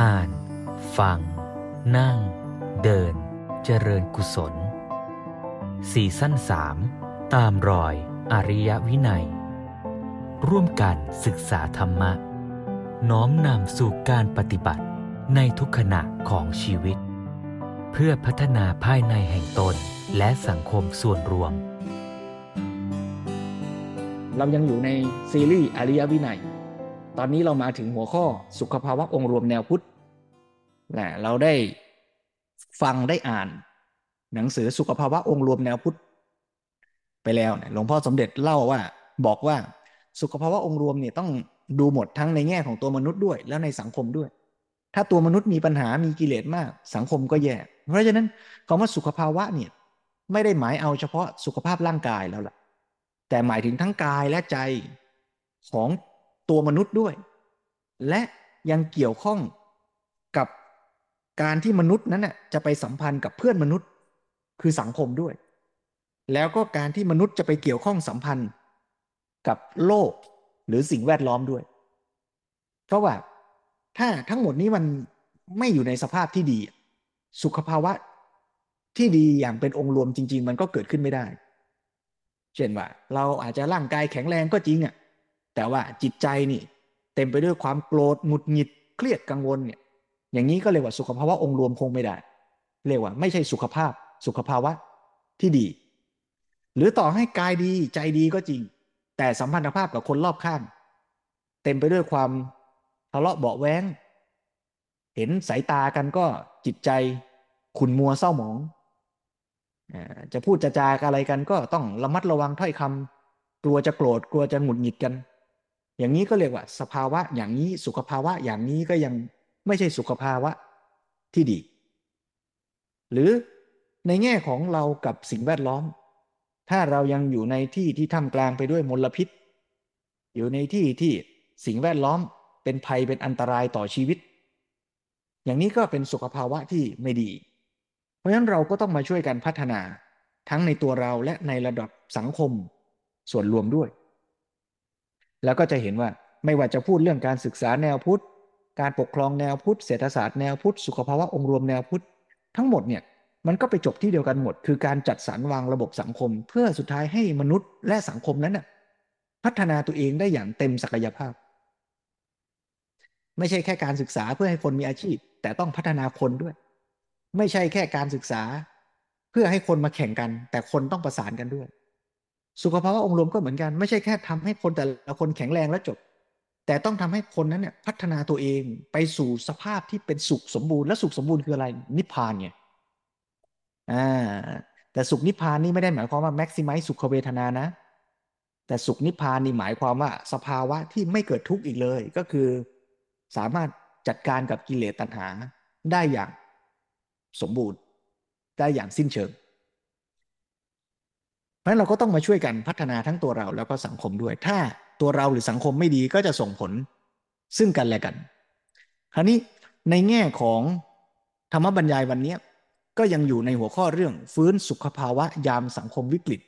อ่าน ฟัง นั่ง เดิน เจริญกุศลสี่สั้นสามตามรอยอริยวินัย ร่วมกันศึกษาธรรมะ น้อมนำสู่การปฏิบัติในทุกขณะของชีวิต เพื่อพัฒนาภายในแห่งตนและสังคมส่วนรวม เรายังอยู่ในซีรีส์อริยวินัย ตอนนี้เรามาถึงหัวข้อสุขภาวะองค์รวมแนวพุทธ นะเราได้ฟังได้อ่าน หนังสือสุขภาวะองค์รวมแนวพุทธไปแล้วหลวงพ่อสมเด็จเล่าว่าบอกว่าสุขภาวะองค์รวมเนี่ยต้องดูหมดทั้งในแง่ของตัวมนุษย์ด้วย แล้วในสังคมด้วย ถ้าตัวมนุษย์มีปัญหามีกิเลสมาก สังคมก็แย่เพราะฉะนั้นคำว่าสุขภาวะเนี่ยไม่ได้หมายเอาเฉพาะสุขภาพร่างกายแล้วล่ะ แต่หมายถึงทั้งกายและใจของตัวมนุษย์ด้วย และยังเกี่ยวข้อง การที่มนุษย์นั้นน่ะจะไปสัมพันธ์กับเพื่อนมนุษย์ คือสังคมด้วย แล้วก็การที่มนุษย์จะไปเกี่ยวข้องสัมพันธ์กับโลกหรือสิ่งแวดล้อมด้วย เพราะว่าถ้าทั้งหมดนี้มันไม่อยู่ในสภาพที่ดี สุขภาวะที่ดีอย่างเป็นองค์รวมจริง ๆ มันก็เกิดขึ้นไม่ได้ เช่นว่า เราอาจจะร่างกายแข็งแรงก็จริงอะแต่ว่าจิตใจนี่ เต็มไปด้วยความโกรธหงุดหงิดเครียดกังวลเนี่ย อย่างนี้ก็เรียกว่าสุขภาวะองค์รวมคงไม่ได้ เรียกว่าไม่ใช่สุขภาพ สุขภาวะที่ดี หรือต่อให้กายดีใจดีก็จริง แต่สัมพันธภาพกับคนรอบข้าง เต็มไปด้วยความทะเลาะเบาแว้งเห็นสายตากันก็จิตใจขุนมัวเศร้าหมองจะพูดจะจาอะไรกันก็ต้องระมัดระวังถ้อยคำกลัวจะโกรธกลัวจะหงุดหงิดกัน อย่างนี้ก็เรียกว่า สภาวะอย่างนี้สุขภาวะอย่างนี้ก็ยัง ไม่ใช่สุขภาวะที่ดี หรือในแง่ของเรากับสิ่งแวดล้อม ถ้าเรายังอยู่ในที่ที่ท่ามกลางไปด้วยมลพิษ อยู่ในที่ที่สิ่งแวดล้อมเป็นภัยเป็นอันตรายต่อชีวิต อย่างนี้ก็เป็นสุขภาวะที่ไม่ดี เพราะฉะนั้นเราก็ต้องมาช่วยกันพัฒนาทั้งในตัวเราและในระดับสังคมส่วนรวมด้วย แล้วก็จะเห็นว่าไม่ว่าจะพูดเรื่องการศึกษาแนวพุทธ การปกครองแนวพุทธเศรษฐศาสตร์แนวพุทธสุขภาวะองค์รวมแนวพุทธทั้งหมดเนี่ยมันก็ไปจบที่เดียวกันหมด คือการจัดสรรวางระบบสังคม เพื่อสุดท้ายให้มนุษย์และสังคมนั้นน่ะพัฒนาตัวเองได้อย่างเต็มศักยภาพ ไม่ใช่แค่การศึกษาเพื่อให้คนมีอาชีพ แต่ต้องพัฒนาคนด้วย ไม่ใช่แค่การศึกษา เพื่อให้คนมาแข่งกัน แต่คนต้องประสานกันด้วย สุขภาวะองค์รวมก็เหมือนกัน ไม่ใช่แค่ทำให้คนแต่ละคนแข็งแรงแล้วจบ แต่ต้องทำให้คนนั้นเนี่ยพัฒนาตัวเองไปสู่สภาพที่เป็นสุขสมบูรณ์และสุขสมบูรณ์คืออะไรนิพพานเนี่ยอ่าแต่สุขนิพพานนี่ไม่ได้หมายความว่าแม็กซิมัยสุขเวทนานะ แต่สุขนิพพานนี่หมายความว่าสภาวะที่ไม่เกิดทุกข์อีกเลย ก็คือ สามารถจัดการกับกิเลสตัณหาได้อย่างสมบูรณ์ ได้อย่างสิ้นเชิงเพราะฉะนั้นเราก็ต้องมาช่วยกันพัฒนาทั้งตัวเราแล้วก็สังคมด้วยถ้า ตัวเราหรือสังคมไม่ดีก็จะส่งผลซึ่งกันและกัน คราวนี้ในแง่ของธรรมบรรยายวันนี้ก็ยังอยู่ในหัวข้อเรื่องฟื้นสุขภาวะยามสังคมวิกฤต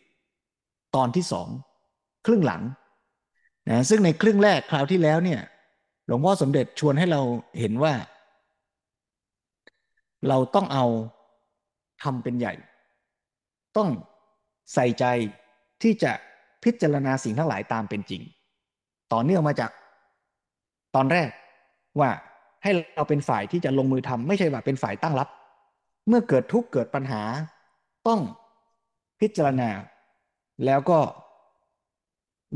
ตอนที่สองครึ่งหลังนะซึ่งในครึ่งแรกคราวที่แล้วเนี่ย หลวงพ่อสมเด็จชวนให้เราเห็นว่า เราต้องเอาทำเป็นใหญ่ ต้องใส่ใจที่จะพิจารณาสิ่งทั้งหลายตามเป็นจริง ต่อเนื่องมาจากตอนแรกว่าให้เราเป็นฝ่ายที่จะลงมือทำไม่ใช่ว่าเป็นฝ่ายตั้งรับ เมื่อเกิดทุกข์เกิดปัญหา ต้องพิจารณา แล้วก็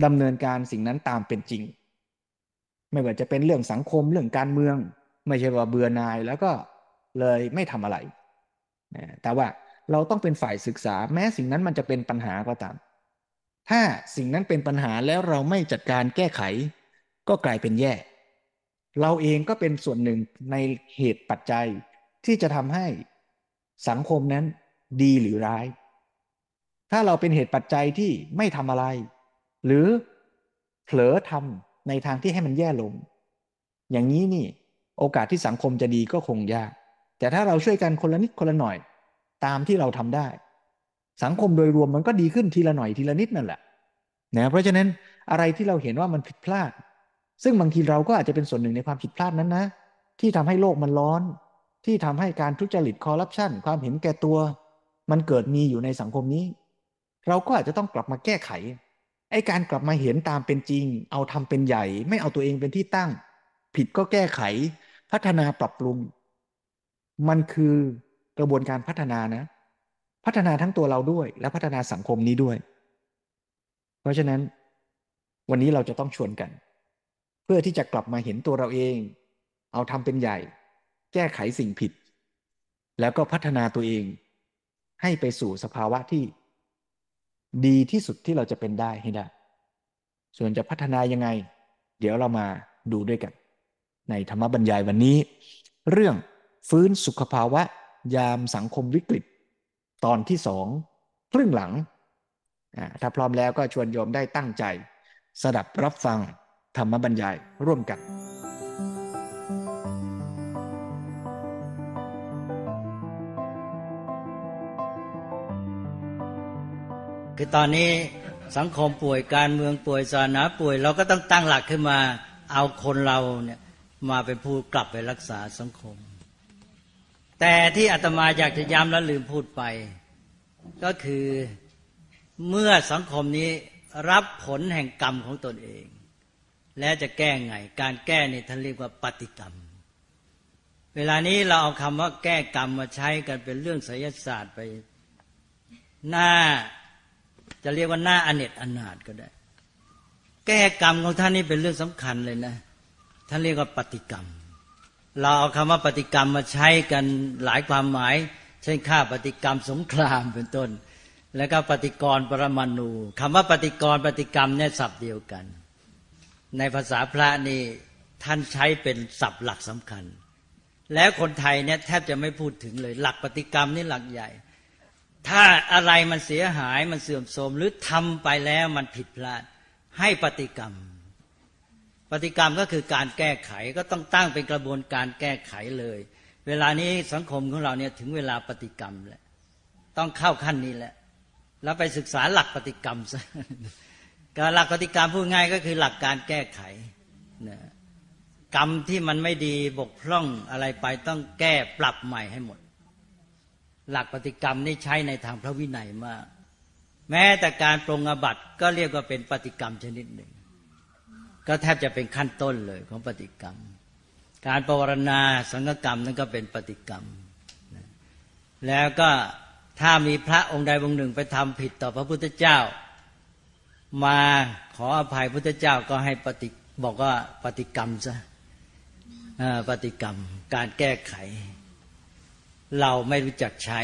ดำเนินการสิ่งนั้นตามเป็นจริง ไม่ว่าจะเป็นเรื่องสังคมเรื่องการเมือง ไม่ใช่ว่าเบื่อนายแล้วก็เลยไม่ทำอะไรแต่ว่าเราต้องเป็นฝ่ายศึกษาแม้สิ่งนั้นมันจะเป็นปัญหาก็ตาม ถ้าสิ่งนั้นเป็นปัญหาแล้วเราไม่จัดการแก้ไข ก็กลายเป็นแย่ เราเองก็เป็นส่วนหนึ่งในเหตุปัจจัยที่จะทำให้สังคมนั้นดีหรือร้าย ถ้าเราเป็นเหตุปัจจัยที่ไม่ทำอะไร หรือเผลอทำในทางที่ให้มันแย่ลง อย่างนี้นี่โอกาสที่สังคมจะดีก็คงยาก แต่ถ้าเราช่วยกันคนละนิดคนละหน่อย ตามที่เราทำได้ สังคมโดยรวมมันก็ดีขึ้นทีละหน่อยทีละนิดนั่นแหละนะเพราะฉะนั้นอะไรที่เราเห็นว่ามันผิดพลาด ซึ่งบางทีเราก็อาจจะเป็นส่วนหนึ่งในความผิดพลาดนั้นนะ ที่ทำให้โลกมันร้อน ที่ทำให้การทุจริตคอร์รัปชันความเห็นแก่ตัว มันเกิดมีอยู่ในสังคมนี้ เราก็อาจจะต้องกลับมาแก้ไขไอ้การกลับมาเห็นตามเป็นจริง เอาทำเป็นใหญ่ ไม่เอาตัวเองเป็นที่ตั้ง ผิดก็แก้ไข พัฒนาปรับปรุง มันคือกระบวนการพัฒนานะ พัฒนาทั้งตัวเราด้วย และพัฒนาสังคมนี้ด้วย เพราะฉะนั้น วันนี้เราจะต้องชวนกัน เพื่อที่จะกลับมาเห็นตัวเราเอง เอาทำเป็นใหญ่ แก้ไขสิ่งผิด แล้วก็พัฒนาตัวเอง ให้ไปสู่สภาวะที่ ดีที่สุดที่เราจะเป็นได้ให้ได้ ส่วนจะพัฒนายังไง เดี๋ยวเรามาดูด้วยกัน ในธรรมบรรยายวันนี้ เรื่องฟื้นสุขภาวะยามสังคมวิกฤต ตอนที่สองครึ่งหลัง ถ้าพร้อมแล้วก็ชวนโยมได้ตั้งใจ สดับรับฟังธรรมบรรยายร่วมกันคือตอนนี้สังคมป่วยการเมืองป่วยศาสนาป่วย เราก็ต้องตั้งหลักขึ้นมาเอาคนเราเนี่ยมาเป็นผู้กลับไปรักษาสังคม แต่ที่อาตมาอยากจะย้ำและลืมพูดไป ก็คือเมื่อสังคมนี้รับผลแห่งกรรมของตนเอง และจะแก้ไง การแก้นี่ท่านเรียกว่าปฏิกรรม เวลานี้เราเอาคำว่าแก้กรรมมาใช้กันเป็นเรื่องไสยศาสตร์ไป หน้าจะเรียกว่าหน้าอเนจอนาถก็ได้ แก้กรรมของท่านนี่เป็นเรื่องสำคัญเลยนะท่านเรียกว่าปฏิกรรม เราเอาคำว่าปฏิกรรมมาใช้กันหลายความหมาย เช่นฆ่าปฏิกรรมสงครามเป็นต้น แล้วก็ปฏิกรปรมาณูคำว่าปฏิกรปฏิกรรมเนี่ยศัพท์เดียวกัน ในภาษาพระนี่ท่านใช้เป็นศัพท์หลักสำคัญ แล้วคนไทยเนี่ยแทบจะไม่พูดถึงเลย หลักปฏิกรรมนี่หลักใหญ่ ถ้าอะไรมันเสียหายมันเสื่อมโทรมหรือทำไปแล้วมันผิดพลาดให้ปฏิกรรม ฏิกรรมก็คือการแก้ไขก็ต้องตั้งเป็นกระบวนการแก้ไขเลย เวลานี้สังคมของเราเนี่ยถึงเวลาปฏิกรรมแล้วต้องเข้าขั้นนี้แหละ แล้วไปศึกษาหลักปฏิกรรมซะการหลักปฏิกรรมพูดง่ายก็คือหลักการแก้ไขนะกรรมที่มันไม่ดีบกพร่องอะไรไปต้องแก้ปรับใหม่ให้หมด หลักปฏิกรรมนี่ใช้ในทางพระวินัยมาก แม้แต่การปรงอบัตก็เรียกว่าเป็นปฏิกรรมชนิดหนึ่ง ก็แทบจะเป็นขั้นต้นเลยของปฏิกรรม การปวารณาสังฆกรรมนั่นก็เป็นปฏิกรรม แล้วก็ถ้ามีพระองค์ใดองค์หนึ่งไปทำผิดต่อพระพุทธเจ้า มาขออภัยพุทธเจ้าก็ให้ปฏิบอกว่าปฏิกรรมซะปฏิกรรม การแก้ไข เราไม่รู้จักใช้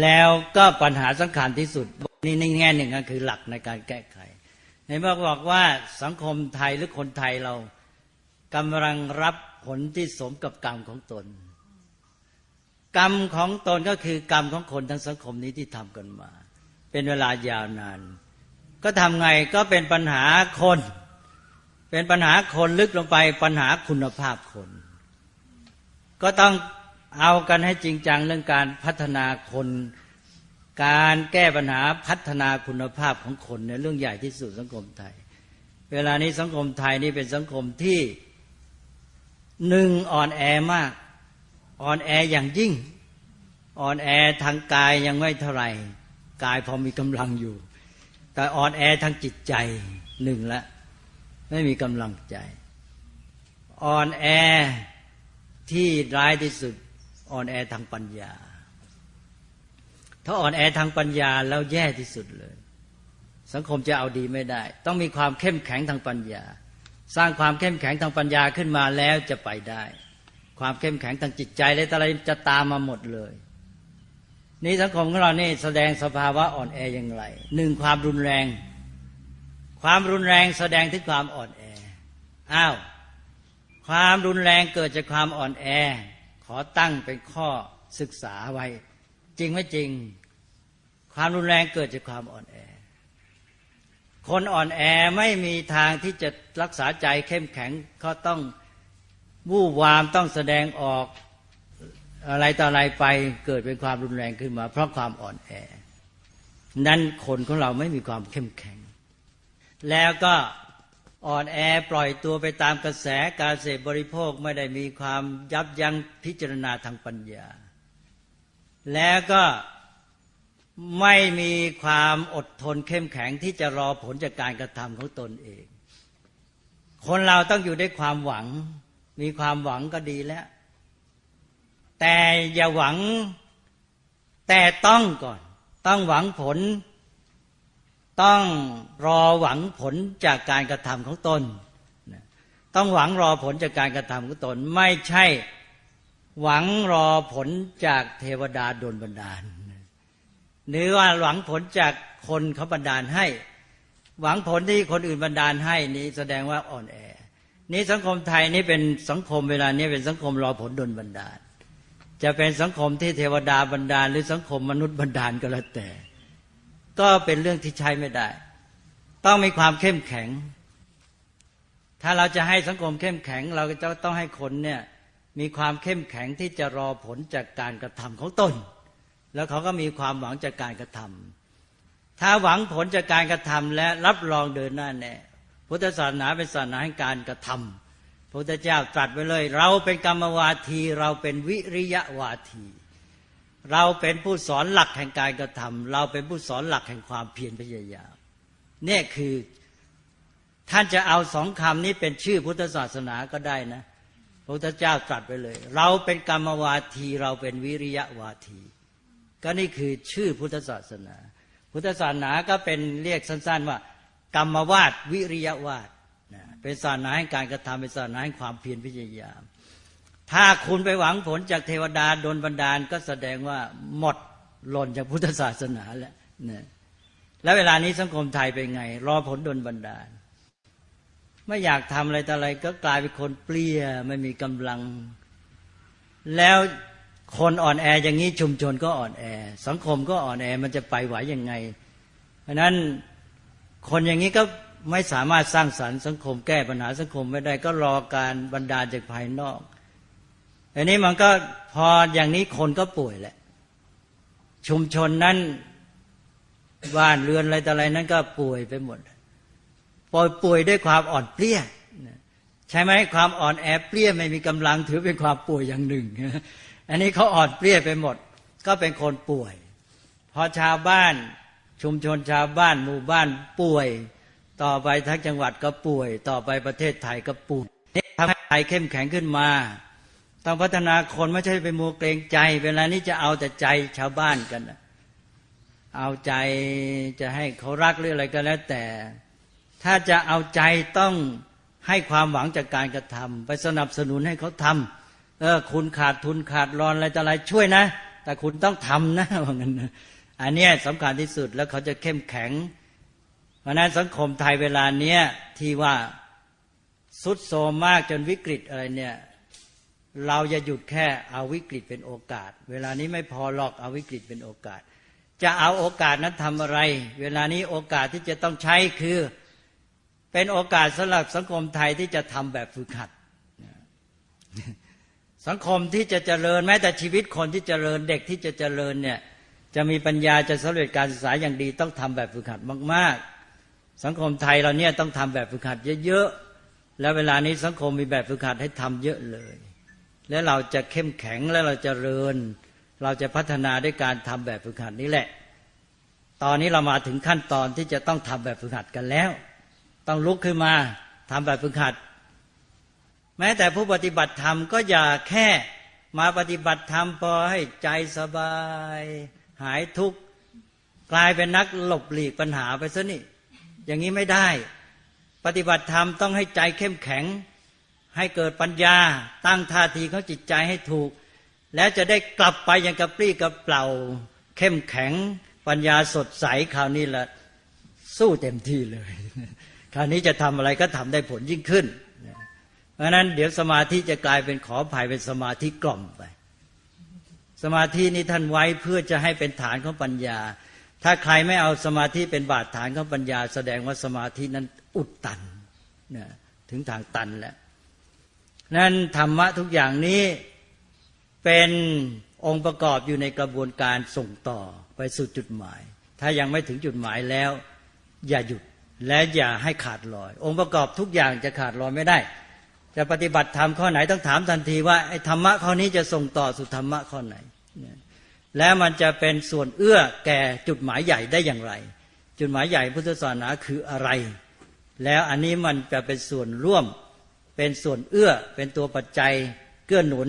แล้วก็ปัญหาสำคัญที่สุดนี่ในแง่หนึ่งก็คือหลักในการแก้ไข ในเมื่อบอกว่าสังคมไทยหรือคนไทยเรากำลังรับผลที่สมกับกรรมของตน กรรมของตนก็คือกรรมของคนทั้งสังคมนี้ที่ทำกันมา เป็นเวลายาวนาน ก็ทำไงก็เป็นปัญหาคน เป็นปัญหาคนลึกลงไปปัญหาคุณภาพคน ก็ต้องเอากันให้จริงจังเรื่องการพัฒนาคน การแก้ปัญหาพัฒนาคุณภาพของคนในเรื่องใหญ่ที่สุดสังคมไทย เวลานี้สังคมไทยนี่เป็นสังคมที่หนึ่งอ่อนแอมาก อ่อนแออย่างยิ่ง อ่อนแอทางกายยังไม่เท่าไหร่กายพอมีกำลังอยู่ แต่อ่อนแอทางจิตใจหนึ่งละ ไม่มีกำลังใจ อ่อนแอที่ร้ายที่สุดอ่อนแอทางปัญญา ถ้าอ่อนแอทางปัญญาแล้วแย่ที่สุดเลย สังคมจะเอาดีไม่ได้ ต้องมีความเข้มแข็งทางปัญญา สร้างความเข้มแข็งทางปัญญาขึ้นมาแล้วจะไปได้ ความเข้มแข็งทางจิตใจและอะไรจะตามมาหมดเลยนี่สังคมของเรานี่แสดงสภาวะอ่อนแออย่างไรหนึ่งความรุนแรง ความรุนแรงแสดงถึงความอ่อนแออ้าวความรุนแรงเกิดจากความอ่อนแอ ขอตั้งเป็นข้อศึกษาไว้ จริงไม่จริง ความรุนแรงเกิดจากความอ่อนแอ คนอ่อนแอไม่มีทางที่จะรักษาใจเข้มแข็งเขาต้องวู่วามต้องแสดงออกอะไรต่ออะไรไปเกิดเป็นความรุนแรงขึ้นมา เพราะความอ่อนแอ นั้นคนของเราไม่มีความเข้มแข็ง แล้วก็อ่อนแอปล่อยตัวไปตามกระแสการเสพบริโภคไม่ได้มีความยับยั้งพิจารณาทางปัญญา แล้วก็ไม่มีความอดทนเข้มแข็งที่จะรอผลจากการกระทำของตนเอง คนเราต้องอยู่ด้วยความหวัง มีความหวังก็ดีแล้ว แต่อย่าหวังแต่ต้องก่อน ต้องหวังผล ต้องรอหวังผลจากการกระทำของตน ต้องหวังรอผลจากการกระทำของตน ไม่ใช่ หวังรอผลจากเทวดาโดนบันดาลหรือว่าหวังผลจากคนเขาบันดาลให้ หวังผลที่คนอื่นบันดาลให้นี้แสดงว่าอ่อนแอ นี่สังคมไทยนี่เป็นสังคมเวลานี้เป็นสังคมรอผลโดลบันดาล จะเป็นสังคมที่เทวดาบันดาล หรือสังคมมนุษย์บันดาลก็แล้วแต่ ก็เป็นเรื่องที่ใช้ไม่ได้ ต้องมีความเข้มแข็ง ถ้าเราจะให้สังคมเข้มแข็ง เราก็จะต้องให้คนเนี่ย มีความเข้มแข็งที่จะรอผลจากการกระทำของตน แล้วเขาก็มีความหวังจากการกระทำถ้าหวังผลจากการกระทำและรับรองเดินหน้าแน่พุทธศาสนาเป็นศาสนาแห่งการกระทำพระพุทธเจ้าตรัสไว้เลย เราเป็นกรรมวาที เราเป็นวิริยะวาที เราเป็นผู้สอนหลักแห่งการกระทำเราเป็นผู้สอนหลักแห่งความเพียรพยายามเนี่ยคือท่านจะเอาสองคำนี้เป็นชื่อพุทธศาสนาก็ได้นะ พระพุทธเจ้าตรัสไปเลย เราเป็นกรรมวาทีเราเป็นวิริยะวาที ก็นี่คือชื่อพุทธศาสนา พุทธศาสนาก็เป็นเรียกสั้น ๆว่า กรรมวาดวิริยวาดเป็นศาสนาให้การกระทำเป็นศาสนาให้ความเพียรพยายาม ถ้าคุณไปหวังผลจากเทวดาโดนบันดาลก็แสดงว่าหมดหล่นจากพุทธศาสนาแล้วนะแล้วเวลานี้สังคมไทยเป็นไง รอผลโดนบันดาล ไม่อยากทำอะไรแต่อะไร ก็กลายเป็นคนเปลี่ยไม่มีกำลัง แล้วคนอ่อนแออย่างนี้ชุมชนก็อ่อนแอ สังคมก็อ่อนแอมันจะไปไหวยังไง เพราะนั้นคนอย่างนี้ก็ไม่สามารถสร้างสรรค์สังคมแก้ปัญหาสังคมไม่ได้ก็รอการบรรดาจากภายนอกอันนี้มันก็พออย่างนี้คนก็ป่วยแหละ ชุมชนนั้นบ้านเรือนอะไรต่ออะไรนั้นก็ป่วยไปหมด ป่วยป่วยด้วยความอ่อนเปลี้ยใช่ไหมความอ่อนแอเปลี้ยไม่มีกำลังถือเป็นความป่วยอย่างหนึ่ง อันนี้เขาอ่อนเปรี้ยไปหมด ก็เป็นคนป่วย พอชาวบ้านชุมชนชาวบ้านหมู่บ้านป่วย ต่อไปทั้งจังหวัดก็ป่วย ต่อไปประเทศไทยก็ป่วยนี่ทำให้ไทยเข้มแข็งขึ้นมาต้องพัฒนาคนไม่ใช่ไปมัวเกรงใจ เวลานี้จะเอาแต่ใจชาวบ้านกัน เอาใจจะให้เขารักหรืออะไรก็แล้วแต่ ถ้าจะเอาใจต้องให้ความหวังจากการกระทำไปสนับสนุนให้เขาทำเออคุณขาดทุนขาดรอนอะไรต่ออะไรช่วยนะ แต่คุณต้องทำนะว่างั้นอันนี้สำคัญที่สุดแล้วเขาจะเข้มแข็ง เพราะนั้นสังคมไทยเวลาเนี้ยที่ว่าสุดโซมมากจนวิกฤตอะไรเนี่ยเราจะหยุดแค่เอาวิกฤตเป็นโอกาส เวลานี้ไม่พอหรอกเอาวิกฤตเป็นโอกาส จะเอาโอกาสนั้นทำอะไร เวลานี้โอกาสที่จะต้องใช้คือ เป็นโอกาสสำหรับสังคมไทยที่จะทำแบบฝึกหัด สังคมที่จะเจริญแม้แต่ชีวิตคนที่เจริญเด็กที่จะเจริญเนี่ยจะมีปัญญาจะสำเร็จการศึกษาอย่างดีต้องทำแบบฝึกหัดมาก ๆ สังคมไทยเราเนี่ยต้องทำแบบฝึกหัดเยอะๆแล้วเวลานี้สังคมมีแบบฝึกหัดให้ทำเยอะเลย แล้วเราจะเข้มแข็งและเราจะเริญ เราจะพัฒนาด้วยการทำแบบฝึกหัดนี้แหละ ตอนนี้เรามาถึงขั้นตอนที่จะต้องทำแบบฝึกหัดกันแล้ว ต้องลุกขึ้นมาทำแบบฝึกหัด แม้แต่ผู้ปฏิบัติธรรมก็อย่าแค่มาปฏิบัติธรรมพอให้ใจสบาย หายทุกข์กลายเป็นนักหลบหลีกปัญหาไปซะนี่ อย่างนี้ไม่ได้ ปฏิบัติธรรมต้องให้ใจเข้มแข็ง ให้เกิดปัญญา ตั้งท่าทีเขาจิตใจให้ถูก แล้วจะได้กลับไปอย่างกระปรี้กระเปล่า เข้มแข็ง ปัญญาสดใสคราวนี้ละสู้เต็มที่เลย คราวนี้จะทำอะไรก็ทำได้ผลยิ่งขึ้น เพราะนั้นเดี๋ยวสมาธิจะกลายเป็นขอภัยเป็นสมาธิกล่อมไป สมาธินี้ท่านไว้เพื่อจะให้เป็นฐานของปัญญา ถ้าใครไม่เอาสมาธิเป็นบาดฐานของปัญญา แสดงว่าสมาธินั้นอุดตันนะถึงทางตันแล้วนั้นธรรมะทุกอย่างนี้เป็นองค์ประกอบอยู่ในกระบวนการส่งต่อไปสู่จุดหมาย ถ้ายังไม่ถึงจุดหมายแล้ว อย่าหยุด และอย่าให้ขาดลอย องค์ประกอบทุกอย่างจะขาดลอยไม่ได้ จะปฏิบัติธรรมข้อไหนต้องถามทันทีว่าไอ้ธรรมะข้อนี้จะส่งต่อสู่ธรรมะข้อไหน แล้วมันจะเป็นส่วนเอื้อแก่จุดหมายใหญ่ได้อย่างไร จุดหมายใหญ่พุทธศาสนาคืออะไร แล้วอันนี้มันจะเป็นส่วนร่วม เป็นส่วนเอื้อ เป็นตัวปัจจัยเกื้อหนุน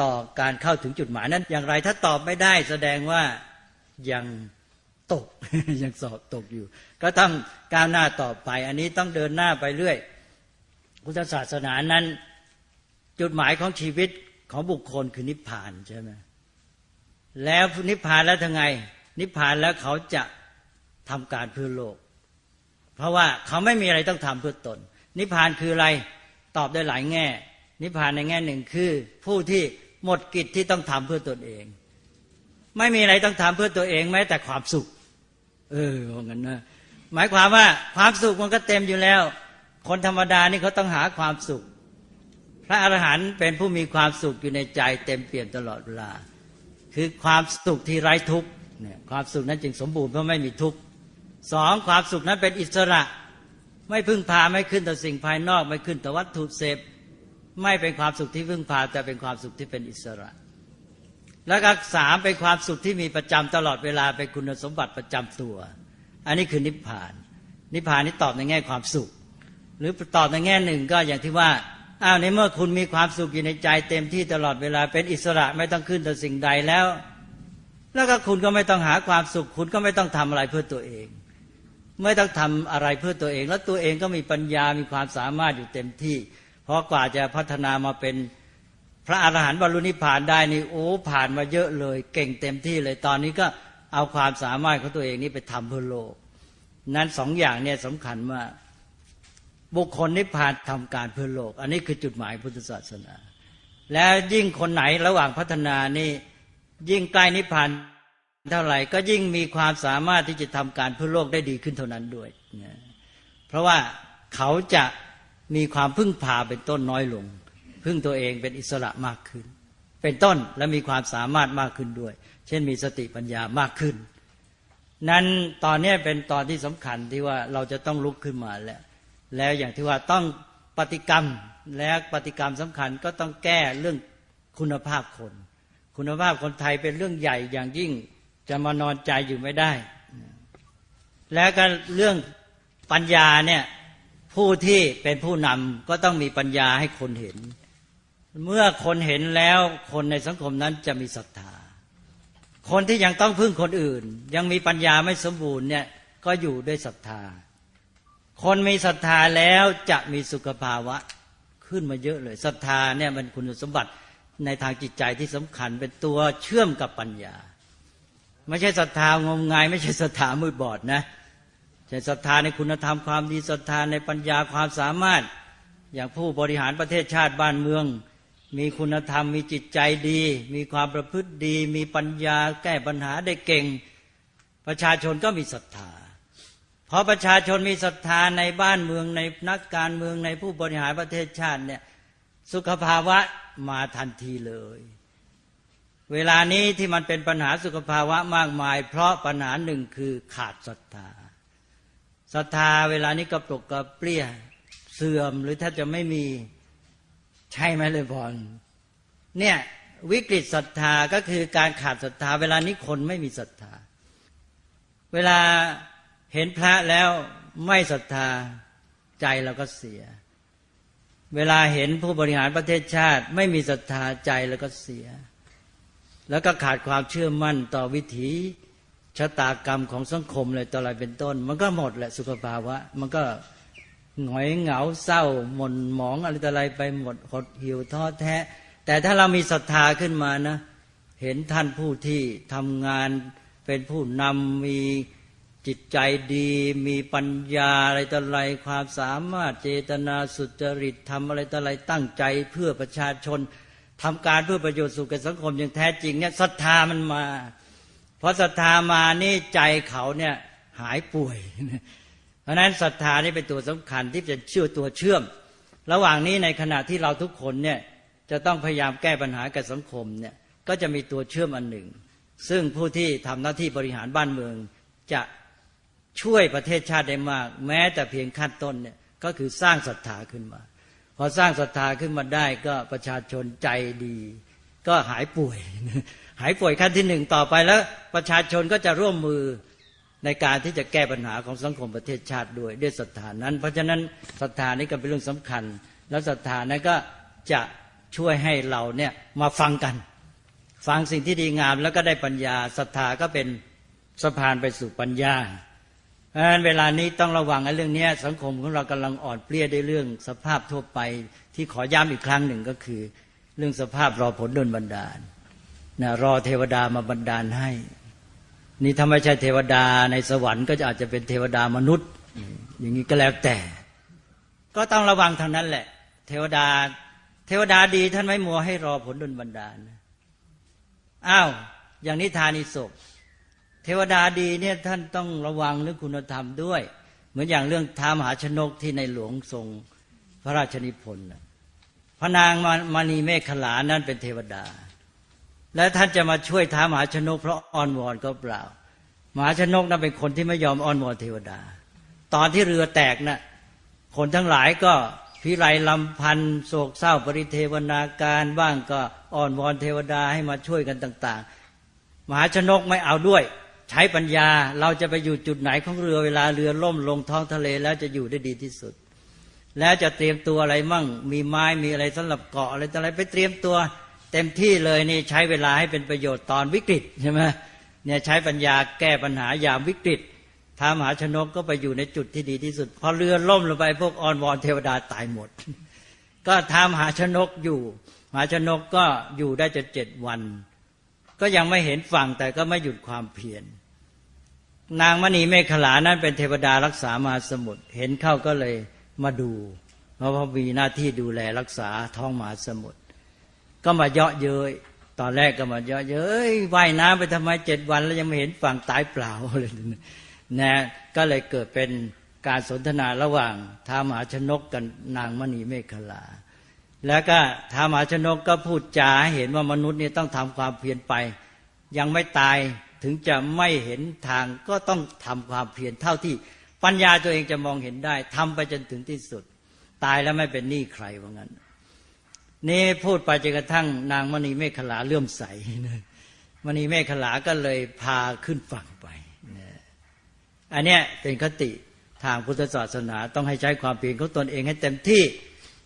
ต่อการเข้าถึงจุดหมายนั้น อย่างไรถ้าตอบไม่ได้แสดงว่ายัง ตกยังสอบตกอยู่ ก็ต้องก้าวหน้าต่อไป อันนี้ต้องเดินหน้าไปเรื่อย พุทธศาสนานั้น จุดหมายของชีวิตของบุคคลคือนิพพานใช่ไหมแล้วนิพพานแล้วทำไง นิพพานแล้วเขาจะทำการเพื่อโลก เพราะว่าเขาไม่มีอะไรต้องทำเพื่อตน นิพพานคืออะไรตอบได้หลายแง่ นิพพานในแง่หนึ่งคือ ผู้ที่หมดกิจที่ต้องทำเพื่อตนเอง ไม่มีอะไรต้องทำเพื่อตัวเองแม้แต่ความสุข เออว่างั้นนะหมายความว่าความสุขมันก็เต็มอยู่แล้ว คนธรรมดานี่เขาต้องหาความสุข พระอรหันต์เป็นผู้มีความสุขอยู่ในใจ เต็มเปี่ยมตลอดเวลา คือความสุขที่ไร้ทุกข์เนี่ยความสุขนั้นจึงสมบูรณ์เพราะไม่มีทุกข์สองความสุขนั้นเป็นอิสระ ไม่พึ่งพาไม่ขึ้นต่อสิ่งภายนอก ไม่ขึ้นต่อวัตถุเสพไม่เป็นความสุขที่พึ่งพาแต่เป็นความสุขที่เป็นอิสระ แล้วก็สามเป็นความสุขที่มีประจำตลอดเวลาเป็นคุณสมบัติประจำตัว อันนี้คือนิพพาน นิพพานนี้ตอบในแง่ความสุข หรือตอบในแง่หนึ่งก็อย่างที่ว่าอ้าวในเมื่อคุณมีความสุขอยู่ในใจเต็มที่ตลอดเวลาเป็นอิสระไม่ต้องขึ้นต่อสิ่งใดแล้ว แล้วก็คุณก็ไม่ต้องหาความสุข คุณก็ไม่ต้องทำอะไรเพื่อตัวเอง ไม่ต้องทำอะไรเพื่อตัวเอง แล้วตัวเองก็มีปัญญามีความสามารถอยู่เต็มที่ เพราะกว่าจะพัฒนามาเป็น พระอรหันต์บรรลุนิพพานได้นี่โอ้ผ่านมาเยอะเลย เก่งเต็มที่เลยตอนนี้ก็เอาความสามารถของตัวเองนี้ไปทำเพื่อโลก นั้นสองอย่างเนี่ยสำคัญมากบุคคลนิพพานทำการเพื่อโลก อันนี้คือจุดหมายพุทธศาสนา แล้วยิ่งคนไหนระหว่างพัฒนานี่ยิ่งใกล้นิพพานเท่าไหร่ก็ยิ่งมีความสามารถที่จะทำการเพื่อโลกได้ดีขึ้นเท่านั้นด้วยเพราะว่าเขาจะมีความพึ่งพาเป็นต้นน้อยลง พึ่งตัวเองเป็นอิสระมากขึ้น เป็นต้นและมีความสามารถมากขึ้นด้วย เช่นมีสติปัญญามากขึ้น นั้นตอนนี้เป็นตอนที่สำคัญที่ว่าเราจะต้องลุกขึ้นมาแล้ว แล้วอย่างที่ว่าต้องปฏิกรรมและปฏิกรรมสำคัญก็ต้องแก้เรื่องคุณภาพคน คุณภาพคนไทยเป็นเรื่องใหญ่อย่างยิ่งจะมานอนใจอยู่ไม่ได้ แล้วก็เรื่องปัญญาเนี่ยผู้ที่เป็นผู้นำก็ต้องมีปัญญาให้คนเห็น เมื่อคนเห็นแล้วคนในสังคมนั้นจะมีศรัทธา คนที่ยังต้องพึ่งคนอื่น ยังมีปัญญาไม่สมบูรณ์เนี่ยก็อยู่ด้วยศรัทธา คนมีศรัทธาแล้วจะมีสุขภาวะขึ้นมาเยอะเลยศรัทธาเนี่ยมันคุณสมบัติในทางจิตใจที่สำคัญเป็นตัวเชื่อมกับปัญญา ไม่ใช่ศรัทธางมงาย ไม่ใช่ศรัทธามืดบอดนะใช่ศรัทธาในคุณธรรมความดีศรัทธาในปัญญาความสามารถ อย่างผู้บริหารประเทศชาติบ้านเมือง มีคุณธรรมมีจิตใจดี มีความประพฤติดี มีปัญญาแก้ปัญหาได้เก่ง ประชาชนก็มีศรัทธาเพอประชาชนมีศรัทธาในบ้านเมืองในนักการเมืองในผู้บริหารประเทศชาติเนี่ยสุขภาวะมาทันทีเลย เวลานี้ที่มันเป็นปัญหาสุขภาวะมากมาย เพราะปัญหาหนึ่งคือขาดศรัทธาศรัทธาเวลานี้กระปรกกระเปรี้ยเสื่อมหรือถ้าจะไม่มี ใช่ไหมเลยพรเนี่ยวิกฤตศรัทธาก็คือการขาดศรัทธา เวลานี้คนไม่มีศรัทธา เวลาเห็นพระแล้วไม่ศรัทธาใจเราก็เสีย เวลาเห็นผู้บริหารประเทศชาติ ไม่มีศรัทธาใจเราก็เสีย แล้วก็ขาดความเชื่อมั่นต่อวิถีชะตากรรมของสังคมเลยต่ออะไรเป็นต้น มันก็หมดแหละสุขภาวะ มันก็ หงอยเหงาเศร้า หม่นหมองอะไรต่ออะไรไปหมดหดหิวท้อแท้ แต่ถ้าเรามีศรัทธาขึ้นมานะ เห็นท่านผู้ที่ทำงานเป็นผู้นำมีจิตใจดี มีปัญญาอะไรต่ออะไรความสามารถเจตนาสุจริตทำอะไรต่ออะไรตั้งใจเพื่อประชาชนทำการเพื่อประโยชน์สุขแก่สังคมอย่างแท้จริงเนี่ยศรัทธามันมา เพราะศรัทธามานี่ใจเขาเนี่ยหายป่วย เพราะนั้นศรัทธานี่เป็นตัวสำคัญที่จะเชื่อตัวเชื่อม ระหว่างนี้ในขณะที่เราทุกคนเนี่ยจะต้องพยายามแก้ปัญหากับสังคมเนี่ยก็จะมีตัวเชื่อมอันหนึ่ง ซึ่งผู้ที่ทำหน้าที่บริหารบ้านเมือง จะช่วยประเทศชาติได้มาก แม้แต่เพียงขั้นต้นเนี่ยก็คือสร้างศรัทธาขึ้นมา พอสร้างศรัทธาขึ้นมาได้ก็ประชาชนใจดี ก็หายป่วย หายป่วยขั้นที่หนึ่งต่อไปแล้ว ประชาชนก็จะร่วมมือ ในการที่จะแก้ปัญหาของสังคมประเทศชาติด้วยด้วยศรัทธานั้น เพราะฉะนั้นศรัทธานี้ก็เป็นเรื่องสำคัญ แล้วศรัทธานั้นก็จะช่วยให้เราเนี่ยมาฟังกัน ฟังสิ่งที่ดีงามแล้วก็ได้ปัญญาศรัทธาก็เป็นสะพานไปสู่ปัญญาเพราะฉะนั้นเวลานี้ต้องระวังไอ้เรื่องนี้สังคมของเรากำลังอ่อนเปลี้ยได้เรื่องสภาพทั่วไป ที่ขอย้ำอีกครั้งหนึ่งก็คือ เรื่องสภาพรอผลดลบันดาลนะรอเทวดามาบันดาลให้ นี่ถ้าไม่ใช่เทวดาในสวรรค์ก็จะอาจจะเป็นเทวดามนุษย์ อย่างนี้ก็แล้วแต่ ก็ต้องระวังทางนั้นแหละ เทวดา เทวดาดีท่านไม่มัวให้รอผลดลบันดาลอ้าวอย่างนิทานิศพเทวดาดีเนี่ยท่านต้องระวังเรื่องคุณธรรมด้วย เหมือนอย่างเรื่องท้ามหาชนกที่ในหลวงทรงพระราชนิพนธ์พระนางมานีเมฆขลานั้นเป็นเทวดา และท่านจะมาช่วยท้ามหาชนก เพราะอ้อนวอนก็เปล่า มหาชนกนั้นเป็นคนที่ไม่ยอมอ้อนวอนเทวดา ตอนที่เรือแตกน่ะคนทั้งหลายก็พิไรลำพันธ์โศกเศร้าปริเทวนาการบ้างก็อ้อนวอนเทวดาให้มาช่วยกันต่าง ๆ มหาชนกไม่เอาด้วย ใช้ปัญญาเราจะไปอยู่จุดไหนของเรือเวลาเรือล่มลงท้องทะเลแล้วจะอยู่ได้ดีที่สุด แล้วจะเตรียมตัวอะไรมั่ง มีไม้มีอะไรสำหรับเกาะอะไรต่ออะไรไปเตรียมตัว เต็มที่เลยนี่ใช้เวลาให้เป็นประโยชน์ตอนวิกฤตใช่ไหมเนี่ยใช้ปัญญาแก้ปัญหายามวิกฤตท้ามหาชนกก็ไปอยู่ในจุดที่ดีที่สุดพอเรือล่มลงไปพวกออนวอนเทวดาตายหมด ก็ท้ามหาชนกอยู่มหาชนกก็อยู่ได้จะเจ็ดวัน ก็ยังไม่เห็นฝั่งแต่ก็ไม่หยุดความเพียรนางมณีเมฆขลานั้นเป็นเทวดารักษามหาสมุทรเห็นเข้าก็เลยมาดู เพราะว่ามีหน้าที่ดูแลรักษาท้องมหาสมุทร ก็มาเยาะเย้ยตอนแรกก็มาเยาะเย้ยว่ายน้ำไปทำไมเจ็ดวัน แล้วยังไม่เห็นฝั่งตายเปล่าเลยนะก็เลยเกิดเป็นการสนทนาระหว่างท้ามหาชนกกับนางมณีเมฆลา แล้วก็ท้ามหาชนกก็พูดจาเห็นว่ามนุษย์นี่ต้องทำความเพียรไป ยังไม่ตายถึงจะไม่เห็นทางก็ต้องทำความเพียรเท่าที่ปัญญาตัวเองจะมองเห็นได้ทำไปจนถึงที่สุด ตายแล้วไม่เป็นหนี้ใครว่างั้น นี่พูดไปจนกระทั่ง นางมณีเมฆขลาเลื่อมใสนะมณีเมฆขลาก็เลยพาขึ้นฝั่งไปนะอันเนี้ยเป็นคติทางพุทธศาสนาต้องให้ใช้ความเพียรของตนเองให้เต็มที่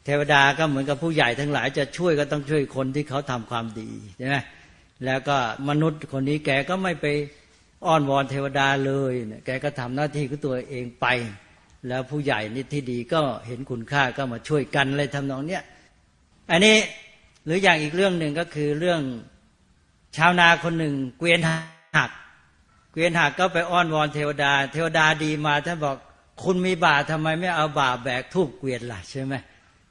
เทวดาก็เหมือนกับผู้ใหญ่ทั้งหลาย จะช่วยก็ต้องช่วยคนที่เขาทำความดีใช่ไหมแล้วก็มนุษย์คนนี้แกก็ไม่ไปอ้อนวอนเทวดาเลยนะแกก็ทำหน้าที่ของตัวเองไป แล้วผู้ใหญ่นี่ที่ดีก็เห็นคุณค่าก็มาช่วยกันเลยทำนองเนี้ย อันนี้หรืออย่างอีกเรื่องหนึ่งก็คือเรื่องชาวนาคนหนึ่ง เกวียนหัก เกวียนหักก็ไปอ้อนวอนเทวดา เทวดาดีมาท่านบอกคุณมีบาทำไมไม่เอาบาแบกทูบเกวียนล่ะใช่ไหม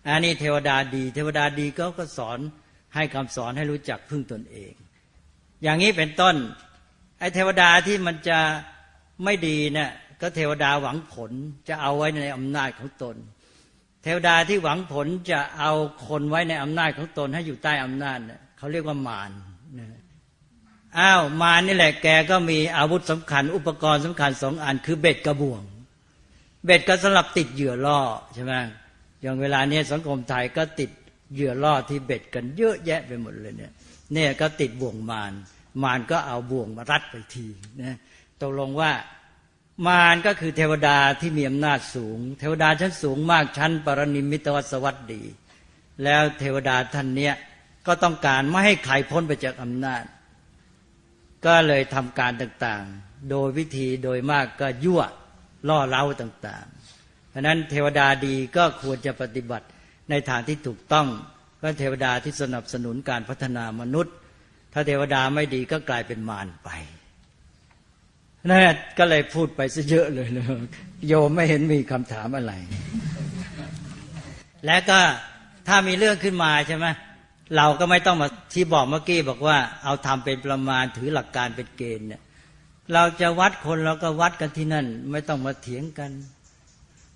อันนี้เทวดาดี เทวดาดีก็ก็สอนให้คำสอนให้รู้จักพึ่งตนเอง อย่างนี้เป็นต้นไอ้เทวดาที่มันจะไม่ดีเนี่ยก็เทวดาหวังผลจะเอาไว้ในอำนาจของตน ทวดาที่หวังผลจะเอาคนไว้ในอำนาจของตนให้อยู่ใต้อำนาจเนี่ยเขาเรียกว่ามารอ้าวมารนี่แหละแกก็มีอาวุธสำคัญ อุปกรณ์สำคัญสองอัน คือเบ็ดกระบ่วง เบ็ดก็สำหรับติดเหยื่อล่อใช่ไหมอย่างเวลาเนี้สังคมไทยก็ติดเหยื่อล่อที่เบ็ดกันเยอะแยะไปหมดเลยเนี่ยเนี่ยก็ติดบ่วงมารมารก็เอาบ่วงมารัดไปทีนะตกลงว่า มารก็คือเทวดาที่มีอำนาจสูง เทวดาชั้นสูงมากชั้นปรนิมิตวสวัสดี แล้วเทวดาท่านเนี้ยก็ต้องการไม่ให้ใครพ้นไปจากอำนาจ ก็เลยทำการต่างๆ โดยวิธีโดยมากก็ยั่วล่อเล้าต่างๆ เพราะนั้นเทวดาดีก็ควรจะปฏิบัติในทางที่ถูกต้องก็เทวดาที่สนับสนุนการพัฒนามนุษย์ ถ้าเทวดาไม่ดีก็กลายเป็นมารไป นั่นก็เลยพูดไปซะเยอะเลยเลยโยมไม่เห็นมีคำถามอะไร และก็ถ้ามีเรื่องขึ้นมาใช่ไหมเราก็ไม่ต้องมาที่บอกเมื่อกี้บอกว่า เอาทำเป็นประมาณถือหลักการเป็นเกณฑ์เนี่ย เราจะวัดคนเราก็วัดกันที่นั่น ไม่ต้องมาเถียงกัน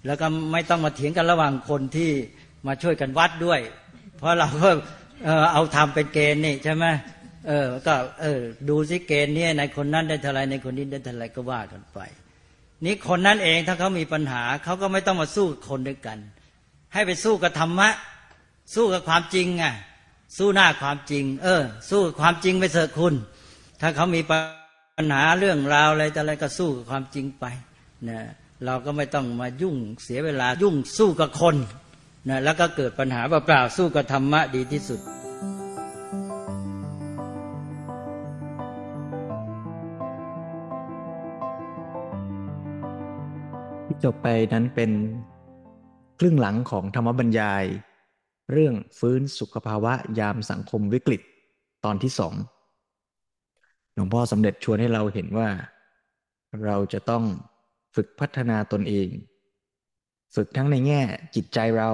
แล้วก็ไม่ต้องมาเถียงกันระหว่างคนที่มาช่วยกันวัดด้วย เพราะเราก็เออเอาทำเป็นเกณฑ์นี่ใช่ไหม เออ ก็เออ ดูสิเกณฑ์เนี่ยในคนนั้นได้เท่าไรในคนนี้ได้เท่าไรก็ว่ากันไป นี่คนนั้นเองถ้าเขามีปัญหาเขาก็ไม่ต้องมาสู้กับคนด้วยกัน ให้ไปสู้กับธรรมะ สู้กับความจริงไงสู้หน้าความจริง เออ สู้กับความจริงไปเถอะคุณ ถ้าเขามีปัญหาเรื่องราวอะไรแต่อะไรก็สู้กับความจริงไปนะเราก็ไม่ต้องมายุ่งเสียเวลายุ่งสู้กับคนนะแล้วก็เกิดปัญหาเปล่าๆสู้กับธรรมะดีที่สุด จบไปนั้นเป็นครึ่งหลังของธรรมบรรยาย เรื่องฟื้นสุขภาวะยามสังคมวิกฤตตอนที่สองหลวงพ่อสำเร็จชวนให้เราเห็นว่า เราจะต้องฝึกพัฒนาตนเอง ฝึกทั้งในแง่จิตใจเรา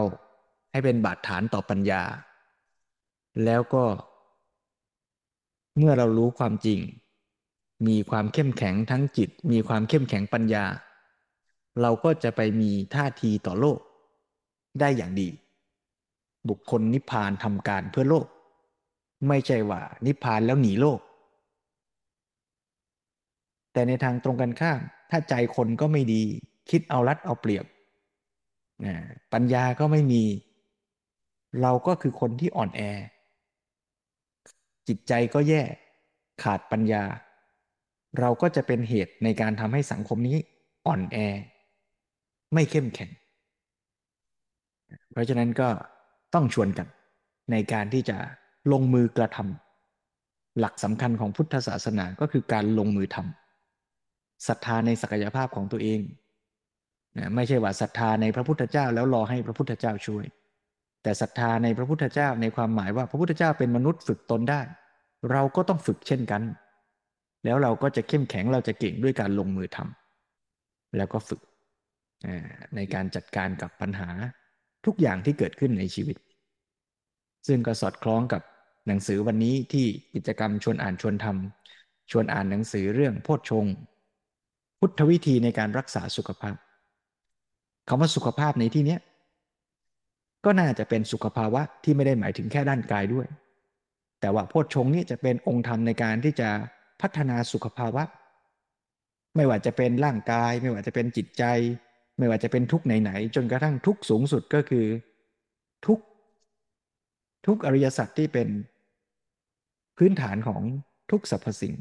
ให้เป็นบาดฐานต่อปัญญา แล้วก็ เมื่อเรารู้ความจริง มีความเข้มแข็งทั้งจิต มีความเข้มแข็งปัญญา เราก็จะไปมีท่าทีต่อโลก ได้อย่างดี บุคคลนิพพานทำการเพื่อโลก ไม่ใช่ว่านิพพานแล้วหนีโลก แต่ในทางตรงกันข้าม ถ้าใจคนก็ไม่ดี คิดเอารัดเอาเปรียบ ปัญญาก็ไม่มี เราก็คือคนที่อ่อนแอ จิตใจก็แย่ขาดปัญญา เราก็จะเป็นเหตุในการทำให้สังคมนี้อ่อนแอ ไม่เข้มแข็ง เพราะฉะนั้นก็ต้องชวนกันในการที่จะลงมือกระทำหลักสำคัญของพุทธศาสนาก็คือการลงมือทำศรัทธาในศักยภาพของตัวเองนะไม่ใช่ว่าศรัทธาในพระพุทธเจ้าแล้วรอให้พระพุทธเจ้าช่วย แต่ศรัทธาในพระพุทธเจ้าในความหมายว่าพระพุทธเจ้าเป็นมนุษย์ฝึกตนได้ เราก็ต้องฝึกเช่นกัน แล้วเราก็จะเข้มแข็งเราจะเก่งด้วยการลงมือทำแล้วก็ฝึก ในการจัดการกับปัญหาทุกอย่างที่เกิดขึ้นในชีวิต ซึ่งก็สอดคล้องกับหนังสือวันนี้ที่กิจกรรมชวนอ่านชวนทำชวนอ่านหนังสือเรื่องโพชฌงพุทธวิธีในการรักษาสุขภาพคำว่าสุขภาพในที่นี้ก็น่าจะเป็นสุขภาวะที่ไม่ได้หมายถึงแค่ด้านกายด้วย แต่ว่าโพชฌงนี้จะเป็นองค์ธรรมในการที่จะพัฒนาสุขภาวะ ไม่ว่าจะเป็นร่างกาย ไม่ว่าจะเป็นจิตใจ ไม่ว่าจะเป็นทุกไหนๆจนกระทั่งทุกสูงสุดก็คือ ทุกทุกอริยสัจที่เป็นพื้นฐานของทุกสรรพสิ่ง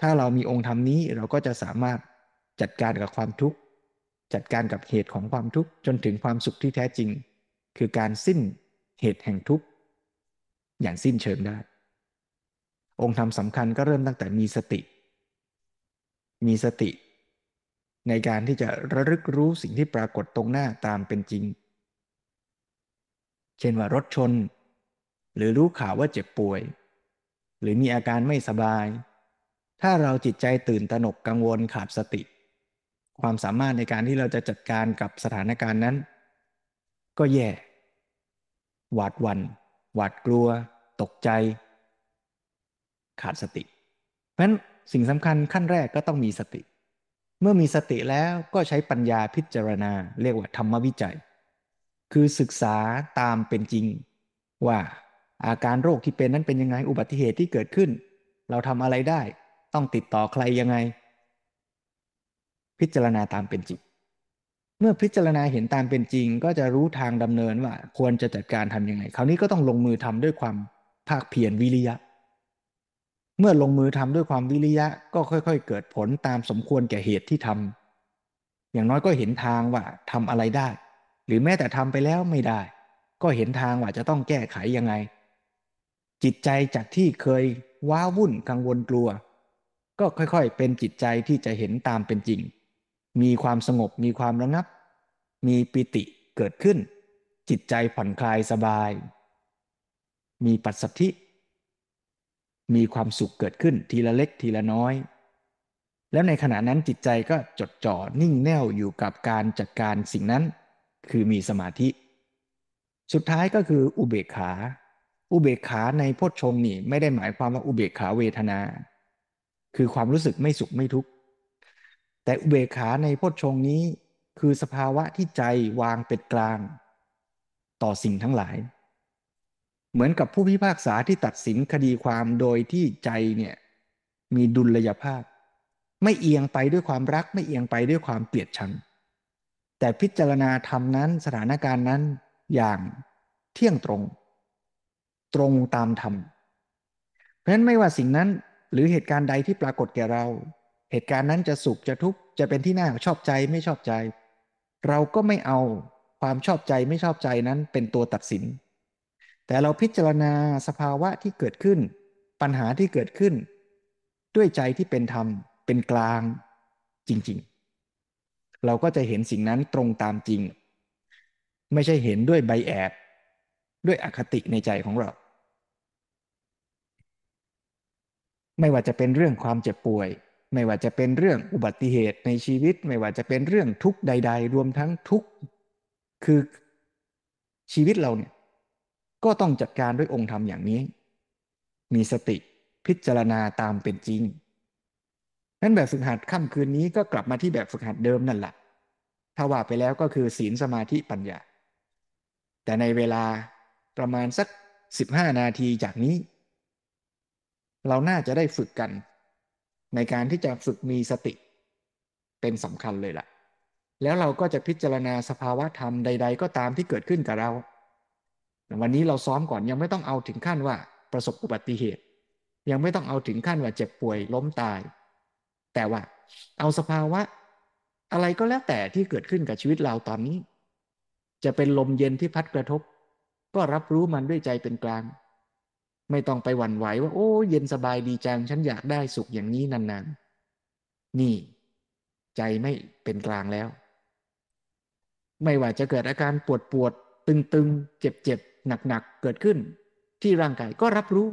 ถ้าเรามีองค์ธรรมนี้เราก็จะสามารถจัดการกับความทุกข์ จัดการกับเหตุของความทุกข์จนถึงความสุขที่แท้จริง คือการสิ้นเหตุแห่งทุกข์ อย่างสิ้นเชิงได้ องค์ธรรมสำคัญก็เริ่มตั้งแต่มีสติ มีสติ ในการที่จะระลึกรู้สิ่งที่ปรากฏตรงหน้าตามเป็นจริง เช่นว่ารถชน หรือรู้ข่าวว่าเจ็บป่วย หรือมีอาการไม่สบาย ถ้าเราจิตใจตื่นตระหนกกังวลขาดสติ ความสามารถในการที่เราจะจัดการกับสถานการณ์นั้น ก็แย่ หวาดวัน หวาดกลัว ตกใจ ขาดสติ เพราะฉะนั้นสิ่งสำคัญขั้นแรกก็ต้องมีสติ เมื่อมีสติแล้วก็ใช้ปัญญาพิจารณา เรียกว่าธรรมวิจัย คือศึกษาตามเป็นจริง ว่าอาการโรคที่เป็นนั้นเป็นยังไงอุบัติเหตุที่เกิดขึ้น เราทำอะไรได้ ต้องติดต่อใครยังไง พิจารณาตามเป็นจริง เมื่อพิจารณาเห็นตามเป็นจริง ก็จะรู้ทางดำเนินว่า ควรจะจัดการทํำยังไง คราวนี้ก็ต้องลงมือทำด้วยความภาคเพียรวิริยะ เมื่อลงมือทำด้วยความวิริยะก็ค่อย ๆ เกิดผลตามสมควรแก่เหตุที่ทำอย่างน้อยก็เห็นทางว่าทำอะไรได้ หรือแม้แต่ทำไปแล้วไม่ได้ ก็เห็นทางว่าจะต้องแก้ไขยังไง จิตใจจากที่เคยว้าวุ่นกังวลกลัว ก็ค่อยๆ เป็นจิตใจที่จะเห็นตามเป็นจริง มีความสงบมีความระงับ มีปิติเกิดขึ้น จิตใจผ่อนคลายสบาย มีปัสสัทธิ มีความสุขเกิดขึ้นทีละเล็กทีละน้อย แล้วในขณะนั้นจิตใจก็จดจ่อนิ่งแน่วอยู่กับการจัดการสิ่งนั้น คือมีสมาธิ สุดท้ายก็คืออุเบกขา อุเบกขาในโพชฌงนี่ไม่ได้หมายความว่าอุเบกขาเวทนา คือความรู้สึกไม่สุขไม่ทุกข์แต่อุเบกขาในโพชฌงนี้คือสภาวะที่ใจวางเป็นกลาง ต่อสิ่งทั้งหลาย เหมือนกับผู้พิพากษาที่ตัดสินคดีความโดยที่ใจเนี่ยมีดุลยภาพ ไม่เอียงไปด้วยความรักไม่เอียงไปด้วยความเกลียดชัง แต่พิจารณาธรรมนั้นสถานการณ์นั้นอย่างเที่ยงตรง ตรงตามธรรม เพราะฉะนั้นไม่ว่าสิ่งนั้นหรือเหตุการณ์ใดที่ปรากฏแก่เรา เหตุการณ์นั้นจะสุขจะทุกข์จะเป็นที่น่าชอบใจไม่ชอบใจ เราก็ไม่เอาความชอบใจไม่ชอบใจนั้นเป็นตัวตัดสิน แต่เราพิจารณาสภาวะที่เกิดขึ้น ปัญหาที่เกิดขึ้น ด้วยใจที่เป็นธรรมเป็นกลางจริงๆ เราก็จะเห็นสิ่งนั้นตรงตามจริง ไม่ใช่เห็นด้วยใบแอบด้วยอคติในใจของเรา ไม่ว่าจะเป็นเรื่องความเจ็บป่วย ไม่ว่าจะเป็นเรื่องอุบัติเหตุในชีวิต ไม่ว่าจะเป็นเรื่องทุกข์ใด ๆ รวมทั้งทุกข์คือชีวิตเราเนี่ย ก็ต้องจัดการด้วยองค์ธรรมอย่างนี้ มีสติพิจารณาตามเป็นจริงนั้นแบบฝึกหัดค่ำคืนนี้ก็กลับมาที่แบบฝึกหัดเดิมนั่นแหละถ้าว่าไปแล้วก็คือศีลสมาธิปัญญา แต่ในเวลาประมาณสักสิบห้านาทีจากนี้ เราน่าจะได้ฝึกกัน ในการที่จะฝึกมีสติ เป็นสำคัญเลยล่ะ แล้วเราก็จะพิจารณาสภาวะธรรมใด ๆ ก็ตามที่เกิดขึ้นกับเรา วันนี้เราซ้อมก่อนยังไม่ต้องเอาถึงขั้นว่าประสบอุบัติเหตุ ยังไม่ต้องเอาถึงขั้นว่าเจ็บป่วยล้มตาย แต่ว่าเอาสภาวะ อะไรก็แล้วแต่ที่เกิดขึ้นกับชีวิตเราตอนนี้ จะเป็นลมเย็นที่พัดกระทบ ก็รับรู้มันด้วยใจเป็นกลาง ไม่ต้องไปหวั่นไหวว่าโอ้เย็นสบายดีจังฉันอยากได้สุขอย่างนี้นานๆ นี่ ใจไม่เป็นกลางแล้ว ไม่ว่าจะเกิดอาการปวดปวดตึงๆ เจ็บเจ็บ หนักๆเกิดขึ้น ที่ร่างกายก็รับรู้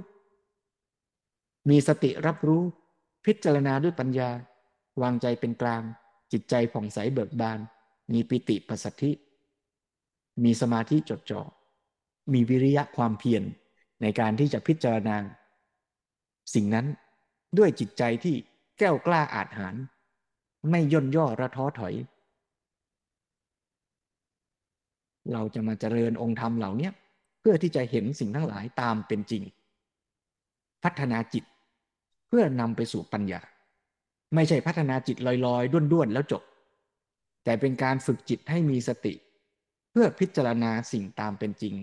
มีสติรับรู้ พิจารณาด้วยปัญญา วางใจเป็นกลาง จิตใจผ่องใสเบิกบาน มีปิติปัสสัทธิ มีสมาธิจดจ่อมีวิริยะความเพียรในการที่จะพิจารณา สิ่งนั้นด้วยจิตใจที่แก้วกล้าอาจหาร ไม่ย่นย่อระท้อถอย เราจะมาเจริญองค์ธรรมเหล่านี้ พื่อที่จะเห็นสิ่งทั้งหลายตามเป็นจริง พัฒนาจิต เพื่อนำไปสู่ปัญญา ไม่ใช่พัฒนาจิตลอยๆ ด้วนๆ แล้วจบ แต่เป็นการฝึกจิตให้มีสติ เพื่อพิจารณาสิ่งตามเป็นจริง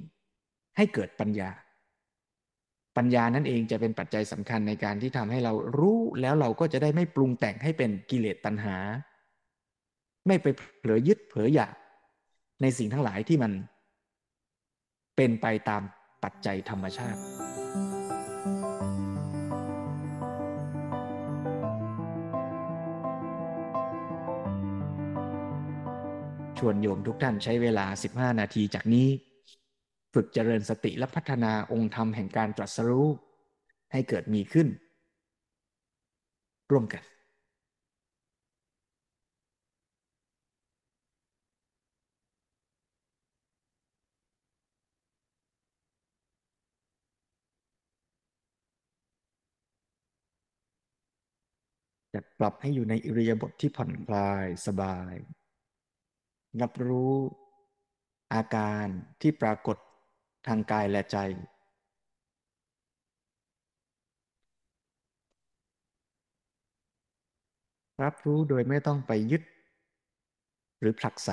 ให้เกิดปัญญา ปัญญานั่นเองจะเป็นปัจจัยสำคัญในการที่ทำให้เรารู้แล้วเราก็จะได้ไม่ปรุงแต่งให้เป็นกิเลสตัณหา ไม่ไปเผลอยึดเผลออยากในสิ่งทั้งหลายที่มัน เป็นไปตามปัจจัยธรรมชาติ ชวนโยมทุกท่านใช้เวลา 15 นาทีจากนี้ ฝึกเจริญสติและพัฒนาองค์ธรรมแห่งการตรัสรู้ให้เกิดมีขึ้น ร่วมกัน จะปรับให้อยู่ในอิริยาบถทที่ผ่อนคลายสบาย รับรู้อาการที่ปรากฏทางกายและใจ รับรู้โดยไม่ต้องไปยึด หรือผลักไส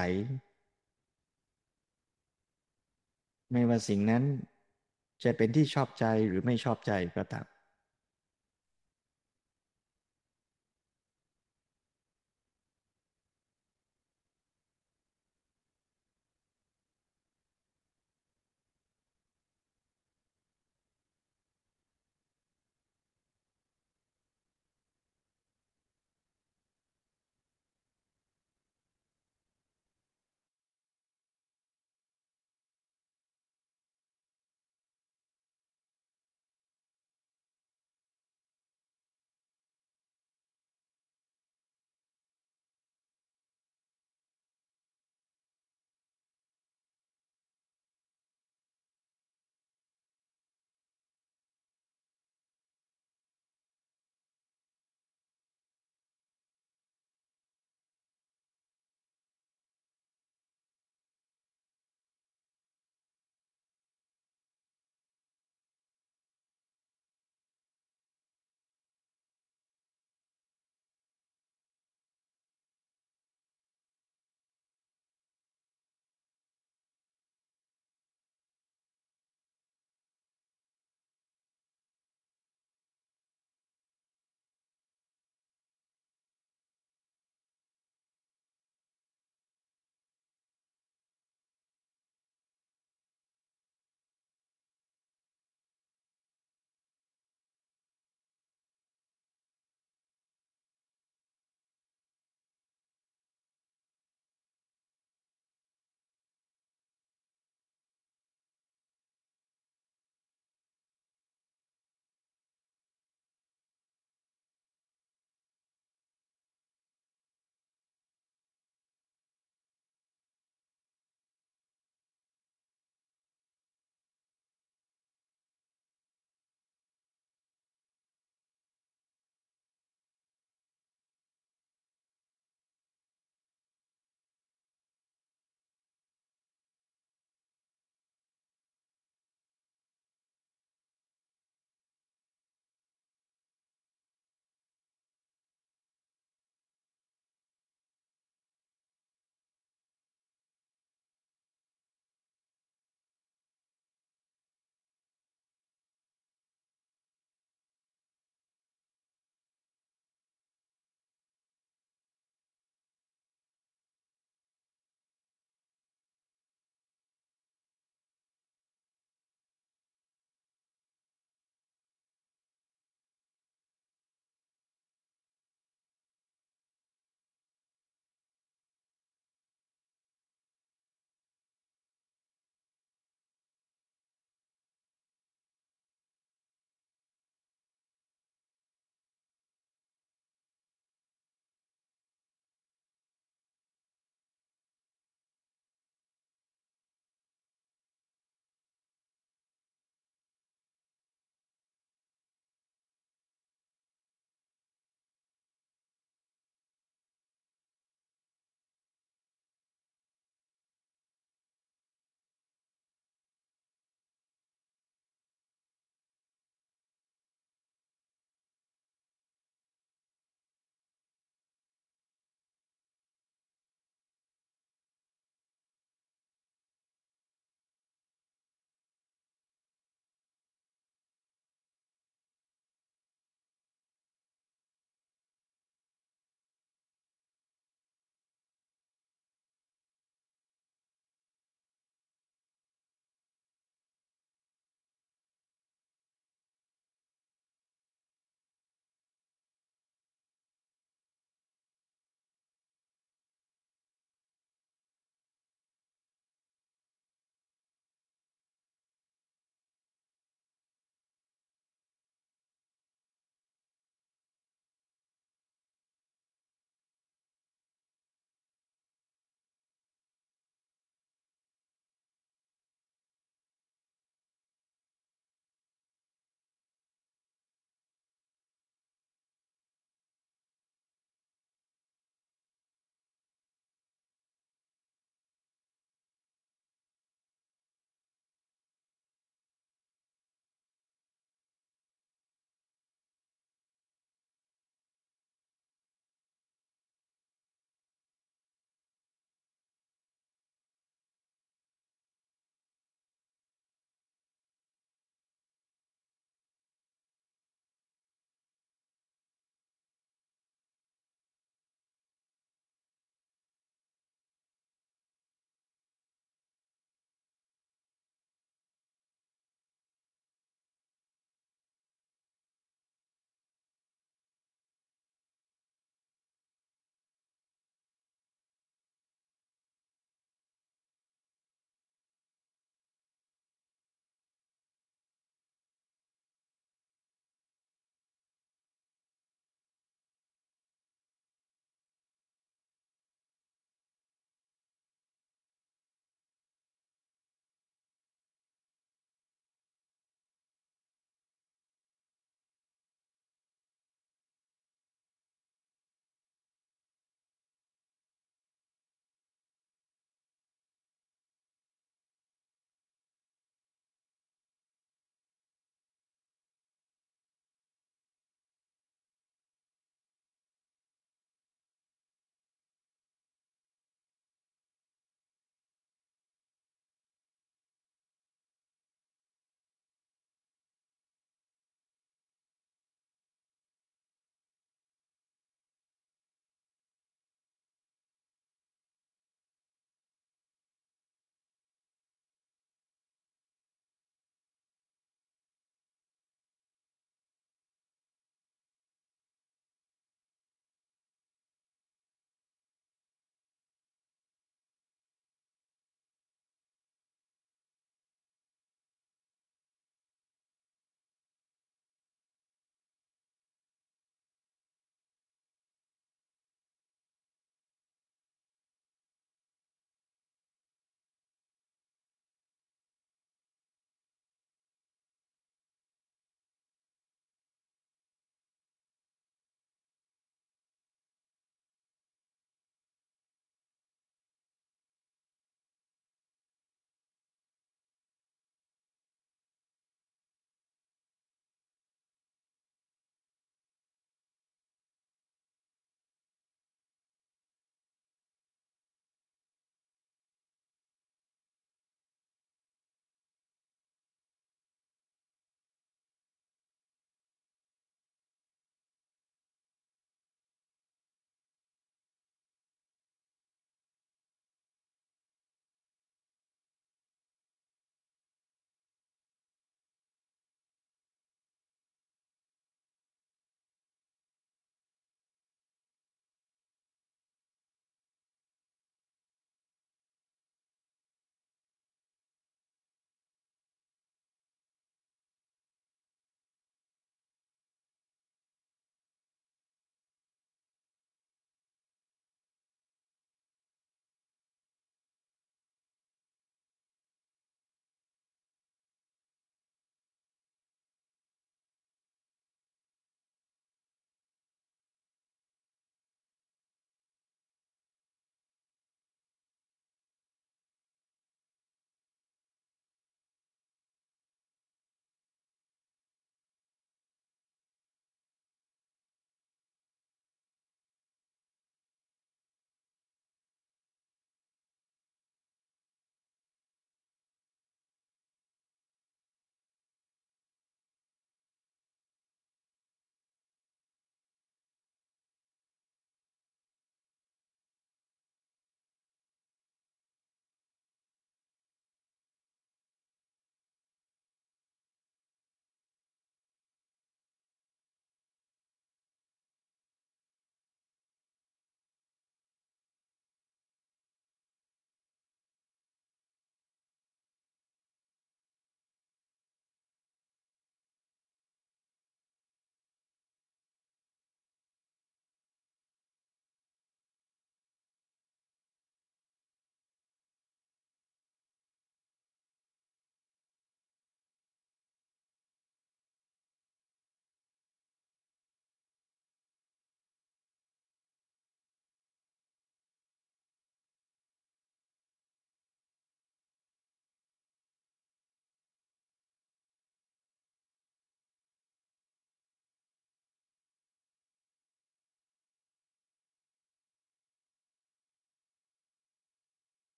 ไม่ว่าสิ่งนั้นจะเป็นที่ชอบใจหรือไม่ชอบใจก็ตาม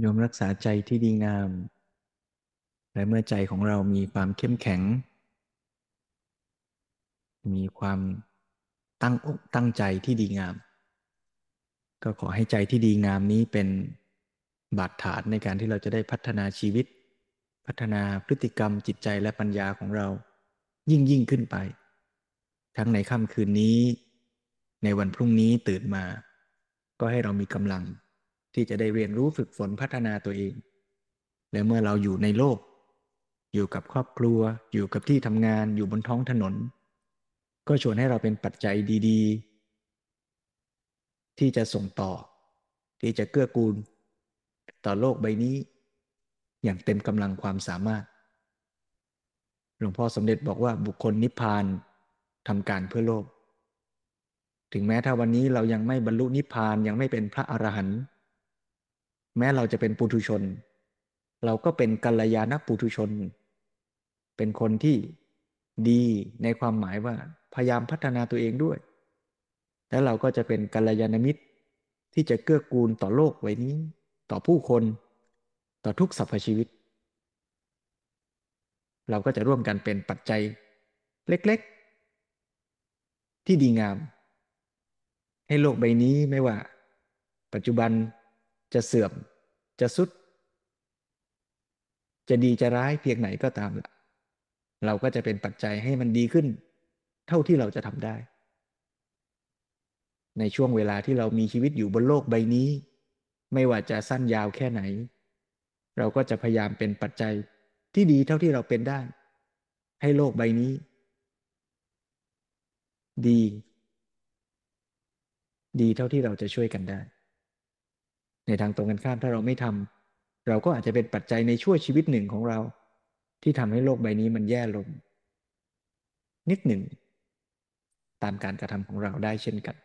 โยมรักษาใจที่ดีงาม และเมื่อใจของเรามีความเข้มแข็ง มีความตั้งอกตั้งใจที่ดีงาม ก็ขอให้ใจที่ดีงามนี้เป็นบาดฐานในการที่เราจะได้พัฒนาชีวิต พัฒนาพฤติกรรมจิตใจและปัญญาของเรา ยิ่งยิ่งขึ้นไป ทั้งในค่ำคืนนี้ ในวันพรุ่งนี้ตื่นมา ก็ให้เรามีกำลัง ที่จะได้เรียนรู้ฝึกฝนพัฒนาตัวเอง และเมื่อเราอยู่ในโลก อยู่กับครอบครัว อยู่กับที่ทำงานอยู่บนท้องถนน ก็ชวนให้เราเป็นปัจจัยดี ๆ ที่จะส่งต่อ ที่จะเกื้อกูล ต่อโลกใบนี้ อย่างเต็มกำลังความสามารถ หลวงพ่อสมเด็จบอกว่าบุคคลนิพพานทำการเพื่อโลก ถึงแม้ถ้าวันนี้เรายังไม่บรรลุนิพพานยังไม่เป็นพระอรหันต์ แม้เราจะเป็นปุถุชน เราก็เป็นกัลยาณปุถุชน เป็นคนที่ดีในความหมายว่าพยายามพัฒนาตัวเองด้วย แล้วเราก็จะเป็นกัลยาณมิตรที่จะเกื้อกูลต่อโลกไว้นี้ ต่อผู้คน ต่อทุกสรรพชีวิต เราก็จะร่วมกันเป็นปัจจัยเล็กๆ ที่ดีงาม ให้โลกใบนี้ไม่ว่า ปัจจุบัน จะเสื่อม จะสุด จะดีจะร้ายเพียงไหนก็ตามละเราก็จะเป็นปัจจัยให้มันดีขึ้น เท่าที่เราจะทำได้ ในช่วงเวลาที่เรามีชีวิตอยู่บนโลกใบนี้ ไม่ว่าจะสั้นยาวแค่ไหน เราก็จะพยายามเป็นปัจจัยที่ดีเท่าที่เราเป็นได้ ให้โลกใบนี้ ดี ดีเท่าที่เราจะช่วยกันได้ ในทางตรงกันข้ามถ้าเราไม่ทำเราก็อาจจะเป็นปัจจัยในช่วงชีวิตหนึ่งของเรา ที่ทำให้โลกใบนี้มันแย่ลง นิดหนึ่ง ตามการกระทำของเราได้เช่นกัน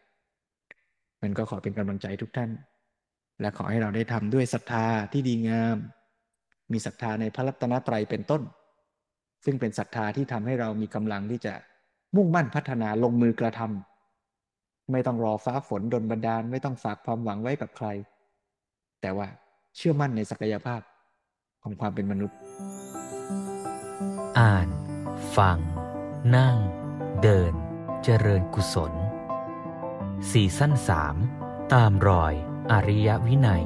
มันก็ขอเป็นกำลังใจทุกท่าน และขอให้เราได้ทำด้วยศรัทธาที่ดีงาม มีศรัทธาในพระรัตนตรัยเป็นต้น ซึ่งเป็นศรัทธาที่ทำให้เรามีกำลังที่จะมุ่งมั่นพัฒนาลงมือกระทำไม่ต้องรอฟ้าฝนดนบันดาล ไม่ต้องฝากความหวังไว้กับใคร แต่ว่าเชื่อมั่นในศักยภาพของความเป็นมนุษย์ อ่าน ฟัง นั่ง เดิน เจริญกุศล สี่สั้นสาม ตามรอย อริยวินัย